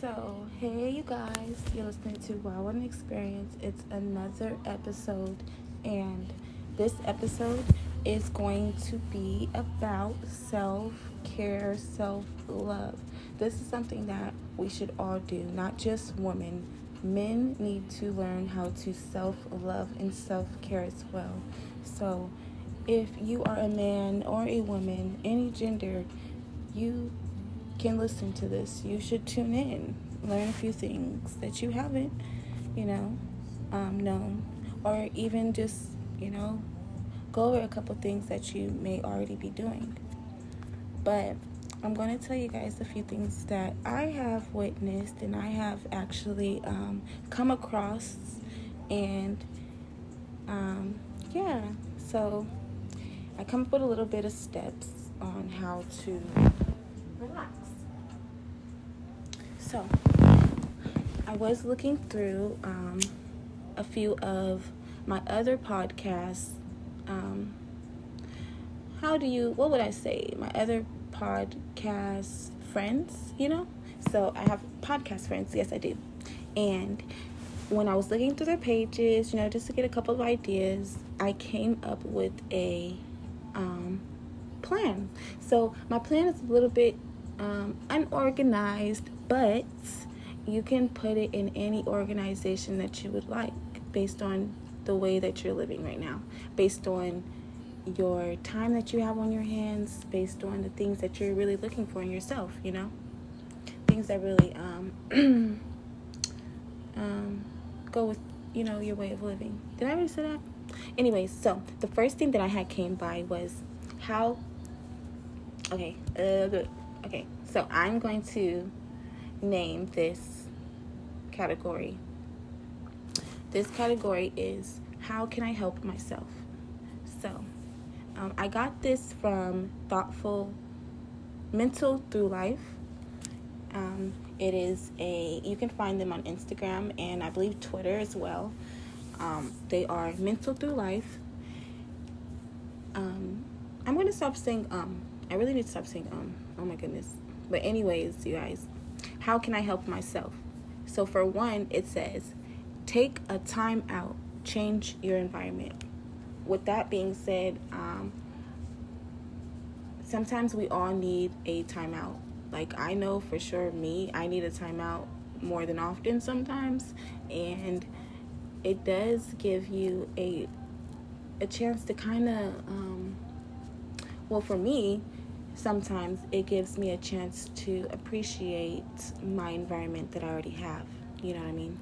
So, hey, you guys, you're listening to Wow an Experience. It's another episode, and this episode is going to be about self care, self love. This is something that we should all do, not just women. Men need to learn how to self love and self care as well. So, if you are a man or a woman, any gender, you can listen to this. You should tune in, learn a few things that you haven't, you know, um, known, or even just, you know, go over a couple things that you may already be doing. But I'm going to tell you guys a few things that I have witnessed and I have actually um, come across, and um, yeah, so I come up with a little bit of steps on how to relax. So, I was looking through um, a few of my other podcasts. Um, how do you, what would I say? My other podcast friends, you know? So, I have podcast friends. Yes, I do. And when I was looking through their pages, you know, just to get a couple of ideas, I came up with a um, plan. So, my plan is a little bit um, unorganized, but you can put it in any organization that you would like based on the way that you're living right now, based on your time that you have on your hands, based on the things that you're really looking for in yourself, you know? Things that really um, um, go with, you know, your way of living. Did I already say that? Anyways, so the first thing that I had came by was how. Okay, uh, Okay, so I'm going to name this category. This category is How Can I Help Myself? So, um, I got this from Thoughtful Mental Through Life. Um, it is a, you can find them on Instagram and I believe Twitter as well. Um, they are Mental Through Life. Um, I'm going to stop saying um. I really need to stop saying um. Oh my goodness. But, anyways, you guys, how can I help myself? So, for one, it says take a time out, change your environment. With that being said, um, sometimes we all need a timeout. Like, I know for sure, me, I need a timeout more than often sometimes. And it does give you a a chance to kind of um, well for me sometimes it gives me a chance to appreciate my environment that I already have. You know what I mean?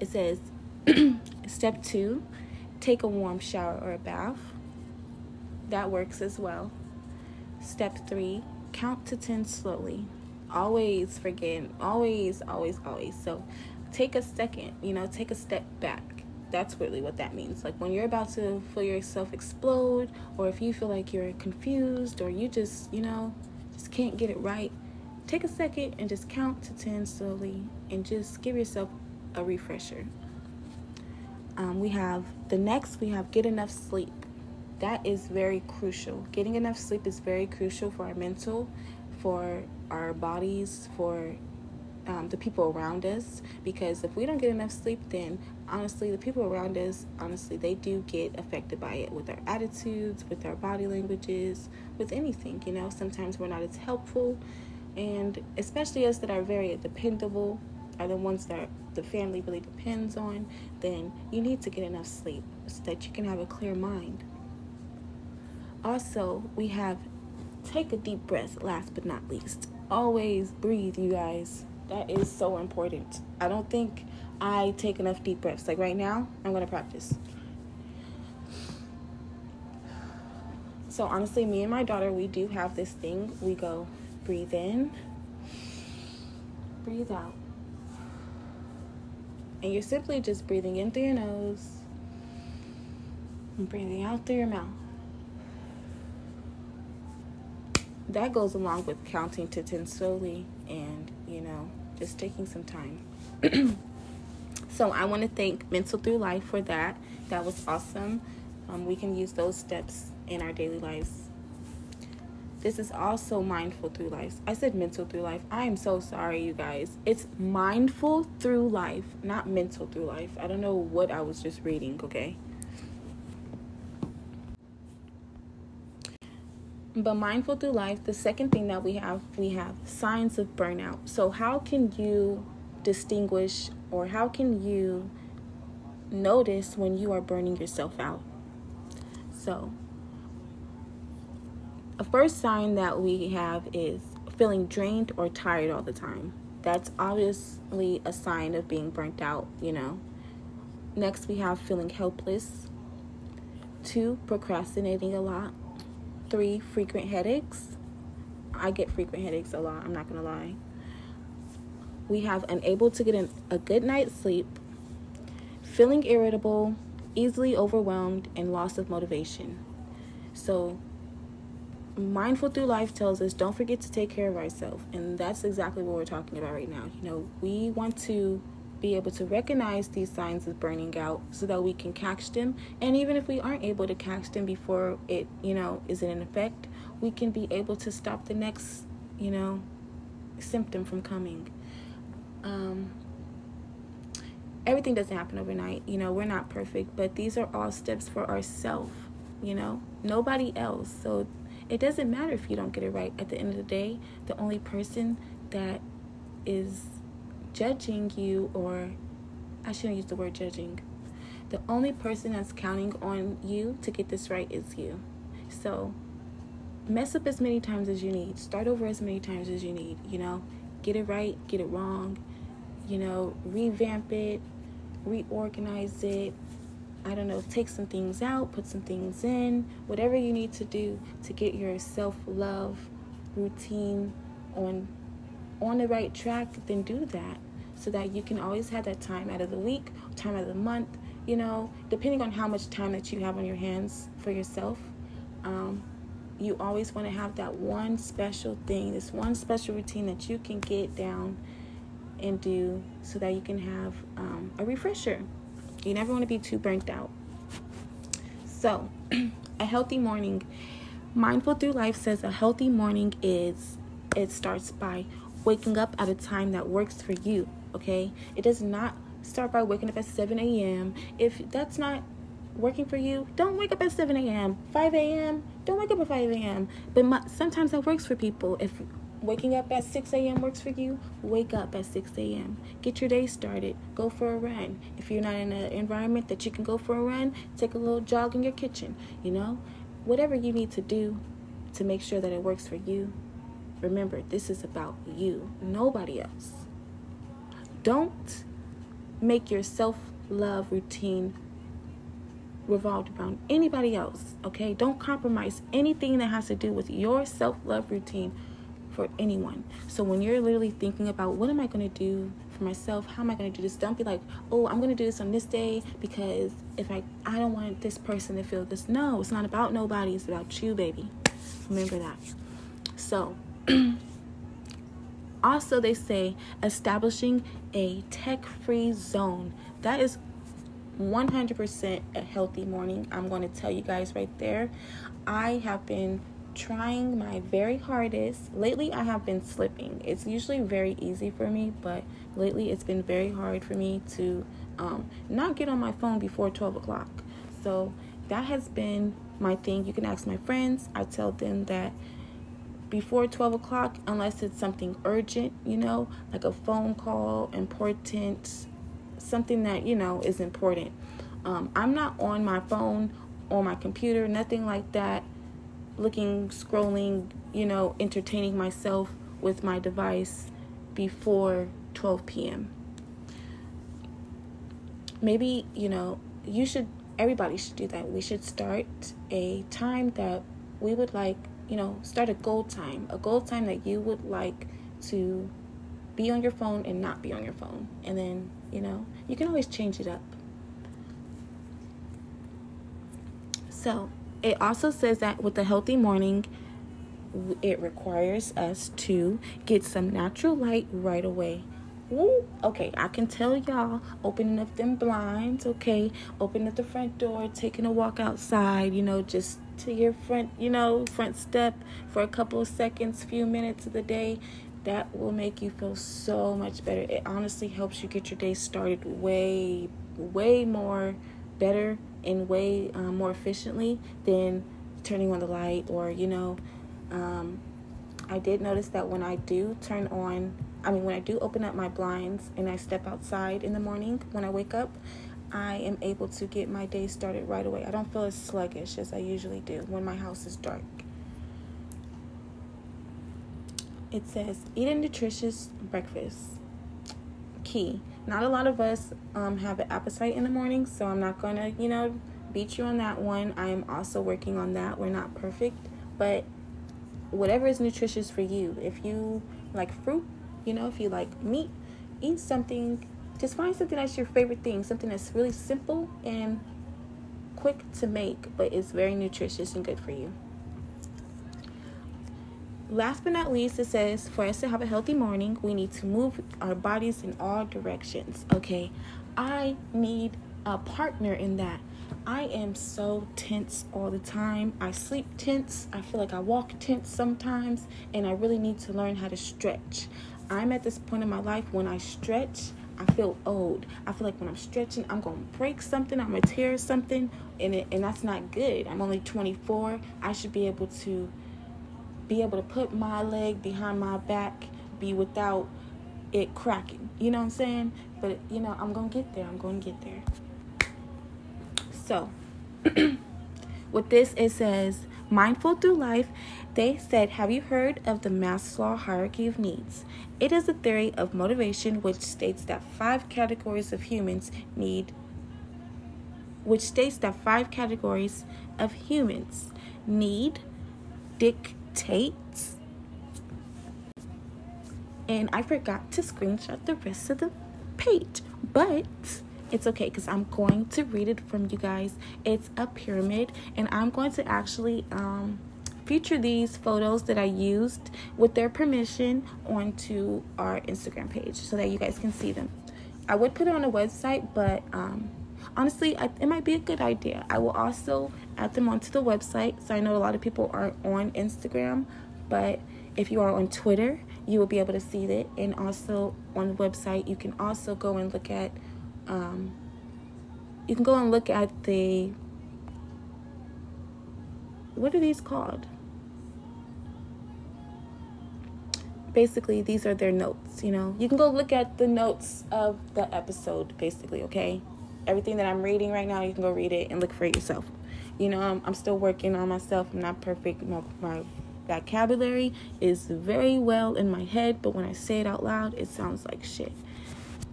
It says, step two, take a warm shower or a bath. That works as well. Step three, count to 10 slowly. Always forget, always, always, always. So take a second, you know, take a step back that's really what that means. Like when you're about to feel yourself explode, or if you feel like you're confused, or you just, you know, just can't get it right, take a second and just count to 10 slowly and just give yourself a refresher. Um, we have the next, we have get enough sleep. That is very crucial. Getting enough sleep is very crucial for our mental, for our bodies, for um, the people around us because if we don't get enough sleep then honestly the people around us honestly they do get affected by it with our attitudes with our body languages with anything you know? Sometimes we're not as helpful. And especially us that are very dependable are the ones that the family really depends on then you need to get enough sleep so that you can have a clear mind. Also we have take a deep breath last but not least. Always breathe you guys. That is so important. I don't think I take enough deep breaths. Like right now, I'm to practice. So honestly, me and my daughter, we do have this thing. We go breathe in, breathe out. And you're simply just breathing in through your nose and breathing out through your mouth. That goes along with counting to 10 slowly and, you know, just taking some time. so I want to thank Mental Through Life for that. That was awesome. Um, we can use those steps in our daily lives. this is also mindful through life. I said mental through life. I am so sorry, you guys. It's mindful through life, not mental through life. I don't know what I was just reading, okay? But mindful through life, the second thing that we have, we have signs of burnout. So, how can you distinguish or how can you notice when you are burning yourself out? So, a first sign that we have is feeling drained or tired all the time. That's obviously a sign of being burnt out, you know. Next, we have feeling helpless. Two, procrastinating a lot. Three, frequent headaches. I get frequent headaches a lot, I'm not gonna lie. We have unable to get a good night's sleep, feeling irritable, easily overwhelmed, and loss of motivation. So, mindful through life tells us don't forget to take care of ourselves and that's exactly what we're talking about right now you know we want to be able to recognize these signs of burning out so that we can catch them and even if we aren't able to catch them before it you know is in effect we can be able to stop the next you know symptom from coming um, everything doesn't happen overnight you know we're not perfect but these are all steps for ourselves you know nobody else so it doesn't matter if you don't get it right. At the end of the day, the only person that is judging you, or I shouldn't use the word judging, the only person that's counting on you to get this right is you. So, mess up as many times as you need. Start over as many times as you need. You know, get it right, get it wrong. You know, revamp it, reorganize it, I don't know, take some things out, put some things in, whatever you need to do to get your self-love routine on on the right track, then do that so that you can always have that time out of the week, time out of the month, you know, depending on how much time that you have on your hands for yourself. Um, you always want to have that one special thing, this one special routine that you can get down and do so that you can have um, a refresher you never want to be too burnt out. So, a healthy morning. Mindful Through Life says a healthy morning is it starts by waking up at a time that works for you, okay? It does not start by waking up at 7 a.m. If that's not working for you, don't wake up at 7 a.m. 5 a.m. Don't wake up at 5 a.m. But my, sometimes that works for people. If waking up at 6 a.m. works for you, wake up at 6 a.m. Get your day started. Go for a run. If you're not in an environment that you can go for a run, take a little jog in your kitchen. You know, whatever you need to do to make sure that it works for you. Remember, this is about you, nobody else. Don't make your self love routine revolved around anybody else, okay? Don't compromise anything that has to do with your self love routine for anyone. So when you're literally thinking about what am I going to do for myself? How am I going to do this? Don't be like, "Oh, I'm going to do this on this day because if I I don't want this person to feel this." No, it's not about nobody. It's about you, baby. Remember that. So, also they say establishing a tech-free zone. That is 100% a healthy morning. I'm going to tell you guys right there. I have been trying my very hardest. Lately, I have been slipping. It's usually very easy for me, but lately it's been very hard for me to um, not get on my phone before 12 o'clock. So that has been my thing. You can ask my friends. I tell them that before 12 o'clock, unless it's something urgent, you know, like a phone call, important, something that, you know, is important. Um, I'm not on my phone, on my computer, nothing like that looking, scrolling, you know, entertaining myself with my device before 12 p.m. Maybe, you know, you should, everybody should do that. We should start a time that we would like, you know, start a goal time, a goal time that you would like to be on your phone and not be on your phone. And then, you know, you can always change it up. So, it also says that with a healthy morning, it requires us to get some natural light right away. Ooh, okay, I can tell y'all opening up them blinds, okay, opening up the front door, taking a walk outside, you know, just to your front, you know, front step for a couple of seconds, few minutes of the day, that will make you feel so much better. It honestly helps you get your day started way, way more better and way um, more efficiently than turning on the light or, you know, um, I did notice that when I do turn on, I mean, when I do open up my blinds and I step outside in the morning when I wake up, I am able to get my day started right away. I don't feel as sluggish as I usually do when my house is dark. It says, eat a nutritious breakfast. Key. Not a lot of us um, have an appetite in the morning, so I'm not going to, you know, beat you on that one. I am also working on that. We're not perfect, but whatever is nutritious for you. If you like fruit, you know, if you like meat, eat something just find something that's your favorite thing, something that's really simple and quick to make, but it's very nutritious and good for you. Last but not least, it says for us to have a healthy morning, we need to move our bodies in all directions. Okay, I need a partner in that. I am so tense all the time. I sleep tense. I feel like I walk tense sometimes, and I really need to learn how to stretch. I'm at this point in my life when I stretch, I feel old. I feel like when I'm stretching, I'm gonna break something, I'm gonna tear something, and it, and that's not good. I'm only 24. I should be able to be able to put my leg behind my back, be without it cracking. You know what I'm saying? But you know, I'm gonna get there. I'm gonna get there. So, with this, it says mindful through life. They said, Have you heard of the Maslow hierarchy of needs? It is a theory of motivation which states that five categories of humans need which states that five categories of humans need dictates and I forgot to screenshot the rest of the page but it's okay because I'm going to read it from you guys. It's a pyramid, and I'm going to actually um, feature these photos that I used with their permission onto our Instagram page so that you guys can see them. I would put it on a website, but um, honestly, I, it might be a good idea. I will also add them onto the website. So I know a lot of people aren't on Instagram, but if you are on Twitter, you will be able to see it. And also on the website, you can also go and look at, um, you can go and look at the, what are these called? basically these are their notes you know you can go look at the notes of the episode basically okay everything that i'm reading right now you can go read it and look for it yourself. You know i'm, I'm still working on myself. I'm not perfect. My, my vocabulary is very well in my head but when i say it out loud it sounds like shit.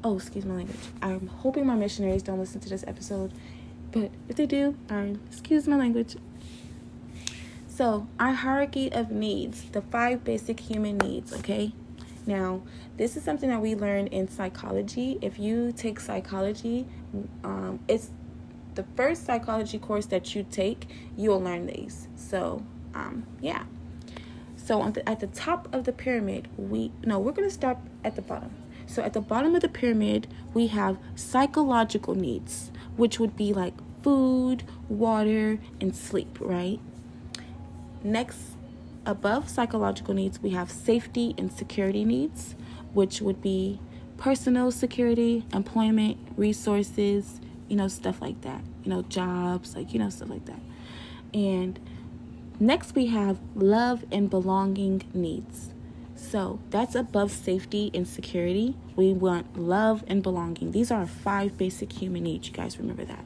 Oh excuse my language. I'm hoping my missionaries don't listen to this episode but if they do I'm excuse my language. So, our hierarchy of needs, the five basic human needs, okay? Now, this is something that we learn in psychology. If you take psychology, um, it's the first psychology course that you take, you'll learn these. So, um, yeah. So, the, at the top of the pyramid, we no, we're gonna start at the bottom. So, at the bottom of the pyramid, we have psychological needs, which would be like food, water, and sleep, right? Next, above psychological needs, we have safety and security needs, which would be personal security, employment, resources, you know, stuff like that. You know, jobs, like, you know, stuff like that. And next, we have love and belonging needs. So that's above safety and security. We want love and belonging. These are five basic human needs. You guys remember that.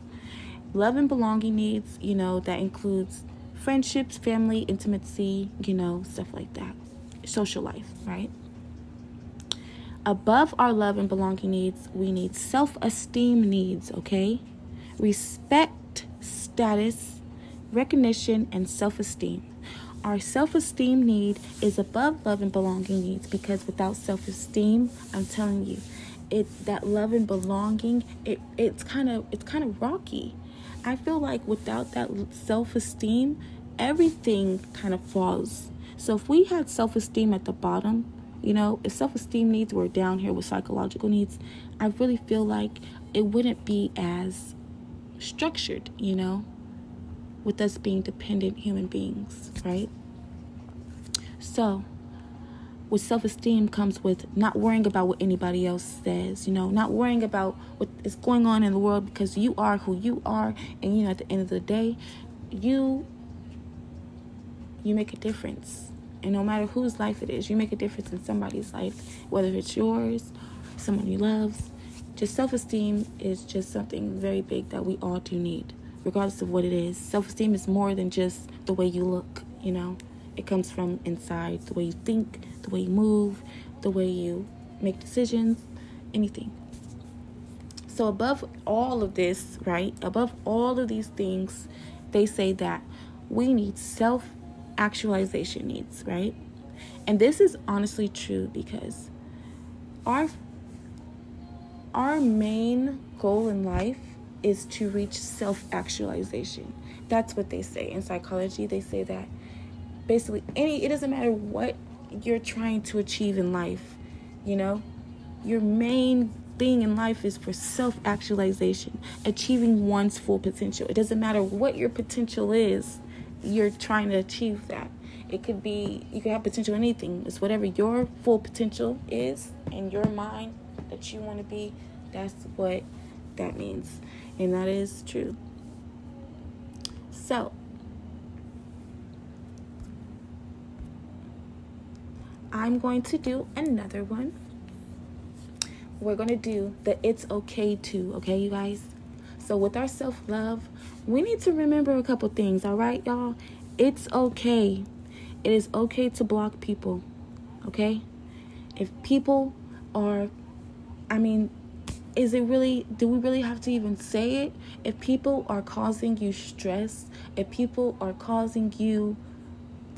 Love and belonging needs, you know, that includes friendships, family, intimacy, you know, stuff like that. Social life, right? Above our love and belonging needs, we need self esteem needs, okay? Respect, status, recognition, and self esteem. Our self esteem need is above love and belonging needs because without self esteem, I'm telling you, it that love and belonging, it, it's kind of it's kind of rocky. I feel like without that self esteem, everything kind of falls. So if we had self esteem at the bottom, you know, if self esteem needs were down here with psychological needs, I really feel like it wouldn't be as structured, you know? with us being dependent human beings, right? So, with self esteem comes with not worrying about what anybody else says, you know, not worrying about what is going on in the world because you are who you are, and you know, at the end of the day, you you make a difference. And no matter whose life it is, you make a difference in somebody's life, whether it's yours, someone you love. Just self esteem is just something very big that we all do need, regardless of what it is. Self esteem is more than just the way you look, you know, it comes from inside the way you think, the way you move, the way you make decisions, anything. So, above all of this, right, above all of these things, they say that we need self actualization needs, right? And this is honestly true because our our main goal in life is to reach self-actualization. That's what they say in psychology. They say that basically any it doesn't matter what you're trying to achieve in life, you know? Your main thing in life is for self-actualization, achieving one's full potential. It doesn't matter what your potential is you're trying to achieve that. It could be, you could have potential anything. It's whatever your full potential is in your mind that you want to be. That's what that means. And that is true. So, I'm going to do another one. We're going to do the It's Okay To, okay, you guys? So, with our self love, we need to remember a couple things, all right, y'all? It's okay. It is okay to block people, okay? If people are, I mean, is it really, do we really have to even say it? If people are causing you stress, if people are causing you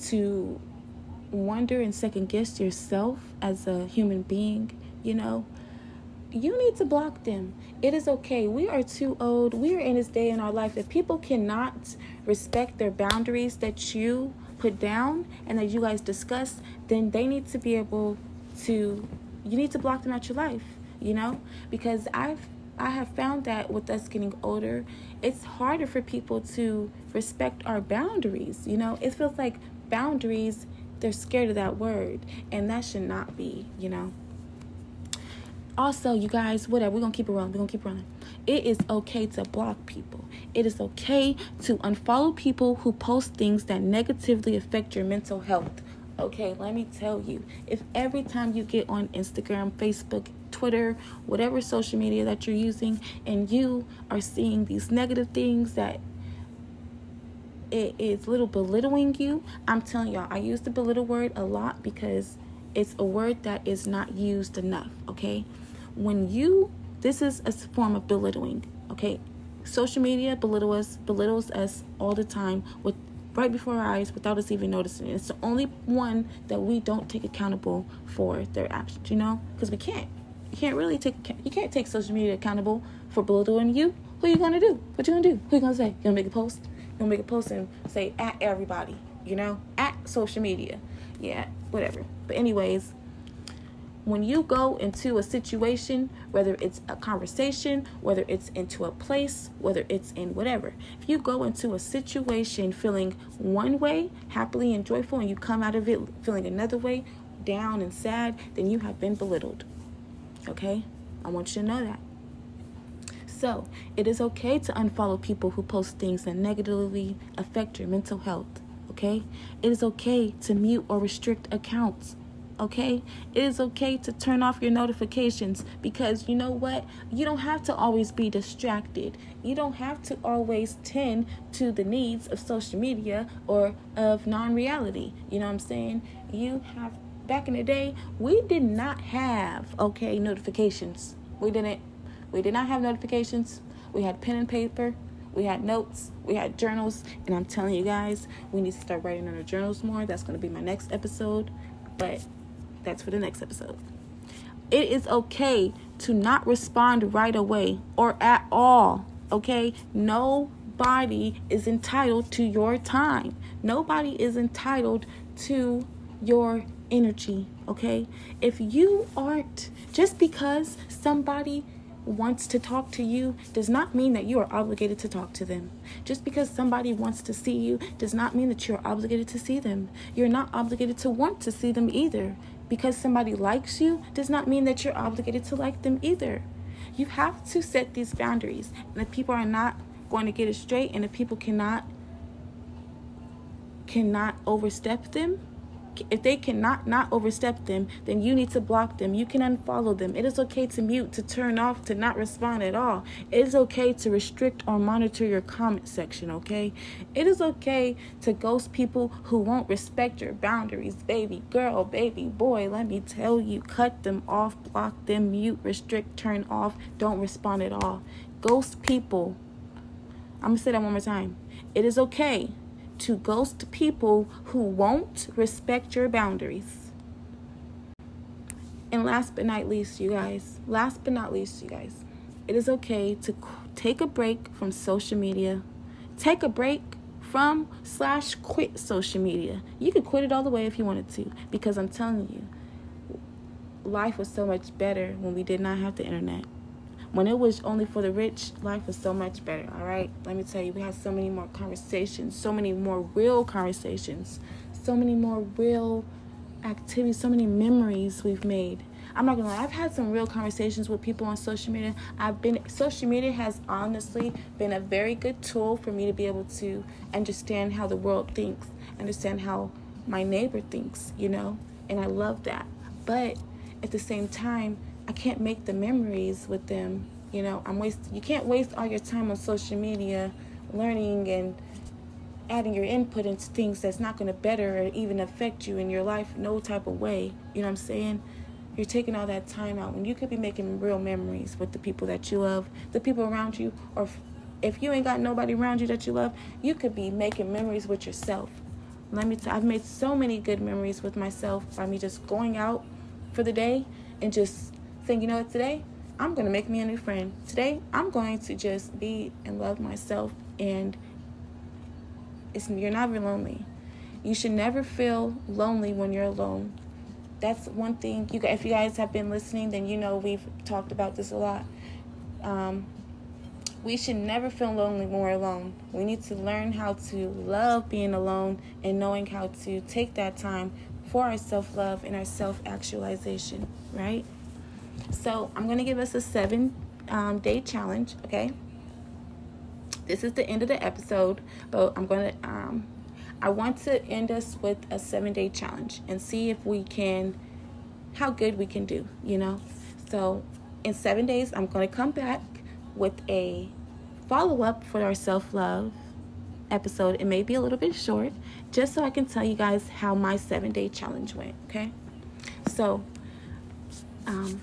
to wonder and second guess yourself as a human being, you know, you need to block them. It is okay. We are too old. We are in this day in our life. If people cannot respect their boundaries that you put down and that you guys discuss, then they need to be able to, you need to block them out your life, you know? Because I've, I have found that with us getting older, it's harder for people to respect our boundaries, you know? It feels like boundaries, they're scared of that word, and that should not be, you know? Also, you guys, whatever, we're gonna keep it rolling. We're gonna keep rolling. It is okay to block people. It is okay to unfollow people who post things that negatively affect your mental health. Okay, let me tell you, if every time you get on Instagram, Facebook, Twitter, whatever social media that you're using, and you are seeing these negative things that it is little belittling you, I'm telling y'all, I use the belittle word a lot because it's a word that is not used enough, okay? When you this is a form of belittling okay? Social media belittle us belittles us all the time with right before our eyes without us even noticing. It's the only one that we don't take accountable for their actions you know? Because we can't. You can't really take you can't take social media accountable for belittling you. Who are you gonna do? What you gonna do? Who you gonna say? You gonna make a post? You gonna make a post and say at everybody you know? At social media. Yeah whatever. But anyways when you go into a situation, whether it's a conversation, whether it's into a place, whether it's in whatever, if you go into a situation feeling one way, happily and joyful, and you come out of it feeling another way, down and sad, then you have been belittled. Okay? I want you to know that. So, it is okay to unfollow people who post things that negatively affect your mental health. Okay? It is okay to mute or restrict accounts okay? It is okay to turn off your notifications because you know what? You don't have to always be distracted. You don't have to always tend to the needs of social media or of non reality. You know what I'm saying? You have, back in the day, we did not have, okay, notifications. We didn't. We did not have notifications. We had pen and paper. We had notes, we had journals, and I'm telling you guys, we need to start writing on our journals more. That's going to be my next episode. But that's for the next episode. It is okay to not respond right away or at all. Okay? Nobody is entitled to your time. Nobody is entitled to your energy. Okay? If you aren't, just because somebody wants to talk to you does not mean that you are obligated to talk to them. Just because somebody wants to see you does not mean that you're obligated to see them. You're not obligated to want to see them either. Because somebody likes you does not mean that you're obligated to like them either. You have to set these boundaries. And if people are not going to get it straight and if people cannot cannot overstep them, if they cannot not overstep them, then you need to block them. You can unfollow them. It is okay to mute, to turn off, to not respond at all. It is okay to restrict or monitor your comment section, okay? It is okay to ghost people who won't respect your boundaries. Baby girl, baby boy, let me tell you, cut them off, block them, mute, restrict, turn off, don't respond at all. Ghost people. I'm going to say that one more time. It is okay to ghost people who won't respect your boundaries. And last but not least, you guys, last but not least, you guys, it is okay to take a break from social media. Take a break from slash quit social media. You could quit it all the way if you wanted to, because I'm telling you, life was so much better when we did not have the internet. When it was only for the rich, life was so much better, all right? Let me tell you, we had so many more conversations, so many more real conversations, so many more real activities, so many memories we've made. I'm not gonna lie, I've had some real conversations with people on social media. I've been social media has honestly been a very good tool for me to be able to understand how the world thinks, understand how my neighbor thinks, you know, and I love that. But at the same time, I can't make the memories with them. You know, I'm waste. You can't waste all your time on social media, learning and adding your input into things that's not going to better or even affect you in your life no type of way. You know what I'm saying? You're taking all that time out when you could be making real memories with the people that you love, the people around you, or if you ain't got nobody around you that you love, you could be making memories with yourself. Let me. T- I've made so many good memories with myself by me just going out for the day and just saying, you know what, today I'm going to make me a new friend. Today I'm going to just be and love myself and it's you're never lonely. You should never feel lonely when you're alone. That's one thing you if you guys have been listening, then you know we've talked about this a lot. Um, we should never feel lonely when we're alone. We need to learn how to love being alone and knowing how to take that time for our self love and our self actualization, right? So I'm going to give us a seven um, day challenge, okay? This is the end of the episode, but I'm going to, um, I want to end us with a seven day challenge and see if we can, how good we can do, you know? So in seven days, I'm going to come back with a follow up for our self love episode. It may be a little bit short, just so I can tell you guys how my seven day challenge went, okay? So, um,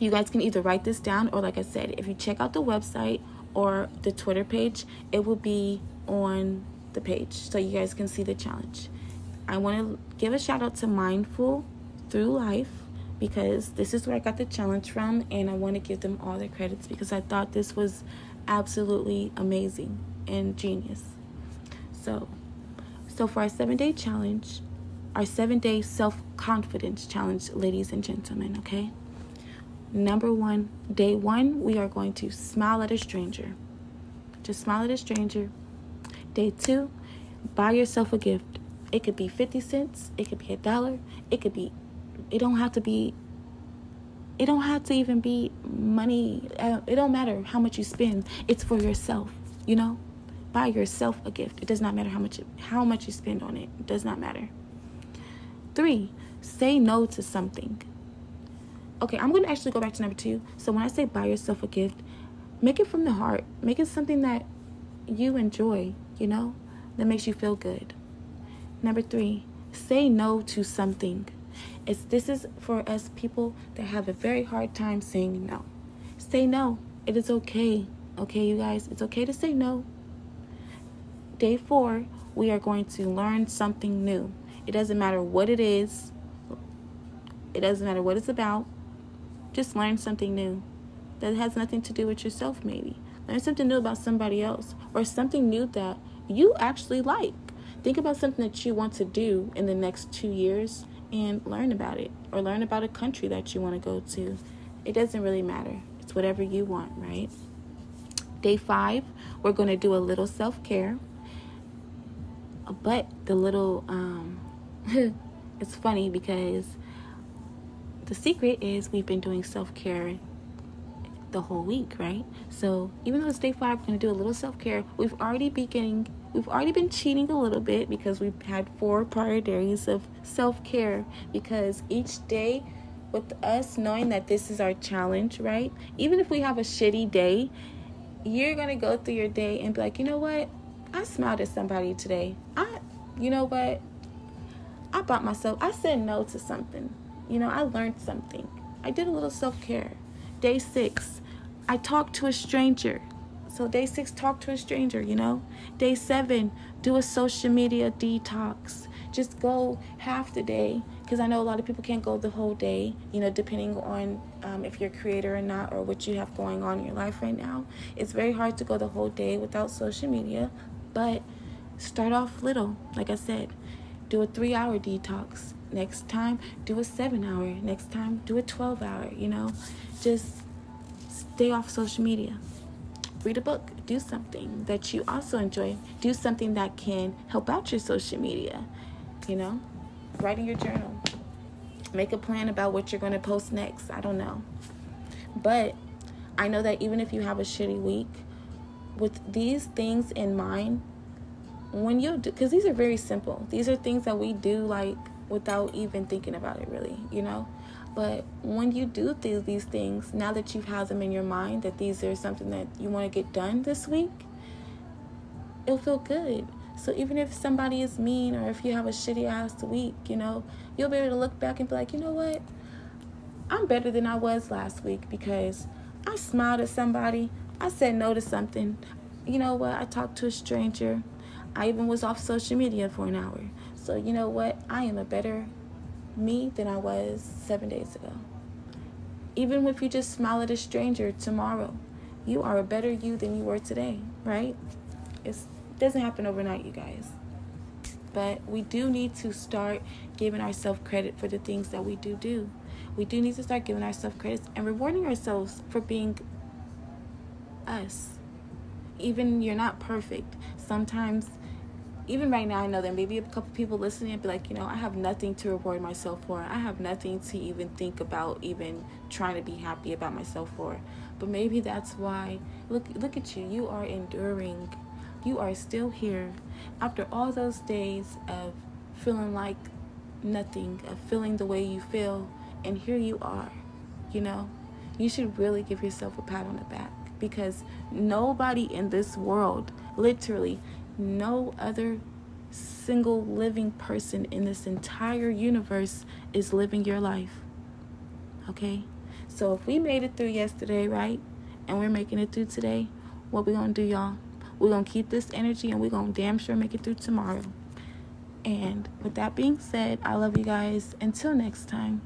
you guys can either write this down or like I said, if you check out the website or the Twitter page, it will be on the page so you guys can see the challenge. I want to give a shout out to Mindful Through Life because this is where I got the challenge from and I want to give them all the credits because I thought this was absolutely amazing and genius. So, so for our 7-day challenge, our 7-day self-confidence challenge, ladies and gentlemen, okay? Number one, day one, we are going to smile at a stranger. Just smile at a stranger. Day two, buy yourself a gift. It could be 50 cents, it could be a dollar, it could be, it don't have to be, it don't have to even be money. Uh, it don't matter how much you spend. It's for yourself, you know? Buy yourself a gift. It does not matter how much, how much you spend on it. It does not matter. Three, say no to something okay, I'm gonna actually go back to number two. So when I say buy yourself a gift, make it from the heart. Make it something that you enjoy, you know, that makes you feel good. Number three, say no to something. It's this is for us people that have a very hard time saying no. Say no. It is okay. Okay, you guys, it's okay to say no. Day four, we are going to learn something new. It doesn't matter what it is. It doesn't matter what it's about. Just learn something new that has nothing to do with yourself, maybe. Learn something new about somebody else or something new that you actually like. Think about something that you want to do in the next two years and learn about it or learn about a country that you want to go to. It doesn't really matter. It's whatever you want, right? Day five, we're going to do a little self care. But the little, um, it's funny because the secret is we've been doing self care the whole week, right? So even though it's day five, we're gonna do a little self care. We've already beginning we've already been cheating a little bit because we've had four prior days of self care because each day with us knowing that this is our challenge, right? Even if we have a shitty day, you're gonna go through your day and be like, you know what? I smiled at somebody today. I you know what? I bought myself I said no to something. You know, I learned something. I did a little self care. Day six, I talked to a stranger. So, day six, talk to a stranger, you know? Day seven, do a social media detox. Just go half the day because I know a lot of people can't go the whole day, you know, depending on um, if you're a creator or not or what you have going on in your life right now. It's very hard to go the whole day without social media, but start off little. Like I said, do a three hour detox. Next time, do a seven hour. Next time, do a 12 hour, you know? Just stay off social media. Read a book. Do something that you also enjoy. Do something that can help out your social media, you know? Write in your journal. Make a plan about what you're going to post next. I don't know. But I know that even if you have a shitty week, with these things in mind, when you do, because these are very simple. These are things that we do like without even thinking about it, really, you know? But when you do th- these things, now that you've had them in your mind that these are something that you want to get done this week, it'll feel good. So even if somebody is mean or if you have a shitty ass week, you know, you'll be able to look back and be like, you know what? I'm better than I was last week because I smiled at somebody. I said no to something. You know what? I talked to a stranger. I even was off social media for an hour. So, you know what? I am a better me than I was seven days ago. Even if you just smile at a stranger tomorrow, you are a better you than you were today, right? It's, it doesn't happen overnight, you guys. But we do need to start giving ourselves credit for the things that we do do. We do need to start giving ourselves credit and rewarding ourselves for being us. Even you're not perfect. Sometimes even right now, I know there may be a couple people listening and be like, you know, I have nothing to reward myself for. I have nothing to even think about, even trying to be happy about myself for. But maybe that's why. Look, look at you. You are enduring. You are still here after all those days of feeling like nothing, of feeling the way you feel, and here you are. You know, you should really give yourself a pat on the back because nobody in this world, literally, no other single living person in this entire universe is living your life. Okay? So if we made it through yesterday, right? And we're making it through today, what we gonna do, y'all? We're gonna keep this energy and we're gonna damn sure make it through tomorrow. And with that being said, I love you guys. Until next time.